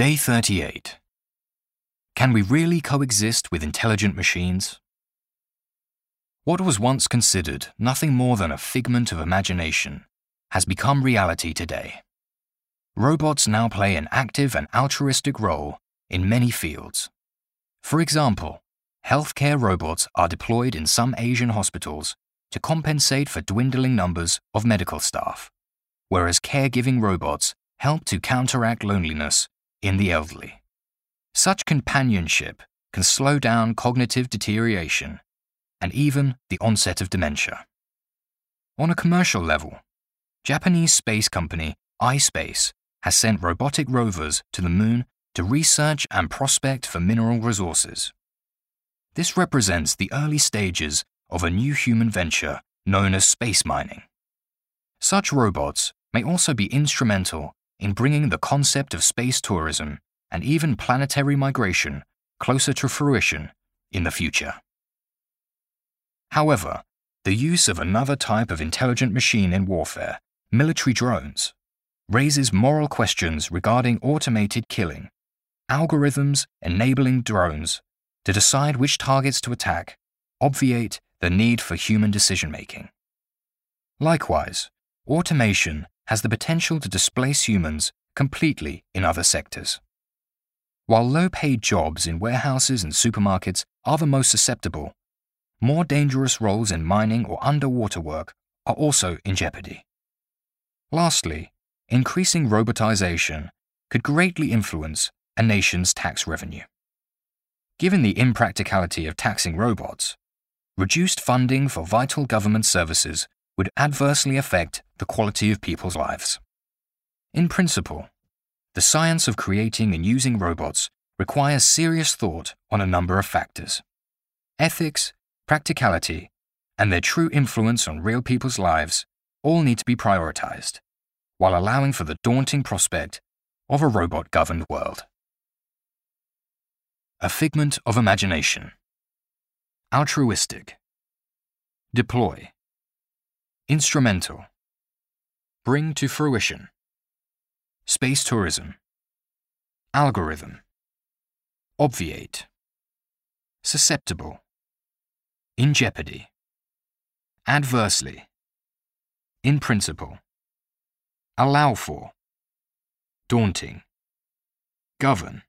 Day 38. Can we really coexist with intelligent machines? What was once considered nothing more than a figment of imagination has become reality today. Robots now play an active and altruistic role in many fields. For example, healthcare robots are deployed in some Asian hospitals to compensate for dwindling numbers of medical staff, whereas caregiving robots help to counteract loneliness in the elderly. Such companionship can slow down cognitive deterioration and even the onset of dementia. On a commercial level, Japanese space company iSpace has sent robotic rovers to the moon to research and prospect for mineral resources. This represents the early stages of a new human venture known as space mining. Such robots may also be instrumental in bringing the concept of space tourism and even planetary migration closer to fruition in the future. However, the use of another type of intelligent machine in warfare, military drones, raises moral questions regarding automated killing, algorithms enabling drones to decide which targets to attack, obviate the need for human decision making. Likewise, automation has the potential to displace humans completely in other sectors. While low paid jobs in warehouses and supermarkets are the most susceptible, more dangerous roles in mining or underwater work are also in jeopardy. Lastly, increasing robotization could greatly influence a nation's tax revenue. Given the impracticality of taxing robots, reduced funding for vital government services would adversely affect the quality of people's lives. In principle, the science of creating and using robots requires serious thought on a number of factors. Ethics, practicality, and their true influence on real people's lives all need to be prioritized, while allowing for the daunting prospect of a robot governed world. A figment of imagination. Altruistic. Deploy. Instrumental. Bring to fruition. Space tourism. Algorithm. Obviate. Susceptible. In jeopardy. Adversely. In principle. Allow for. Daunting. Govern.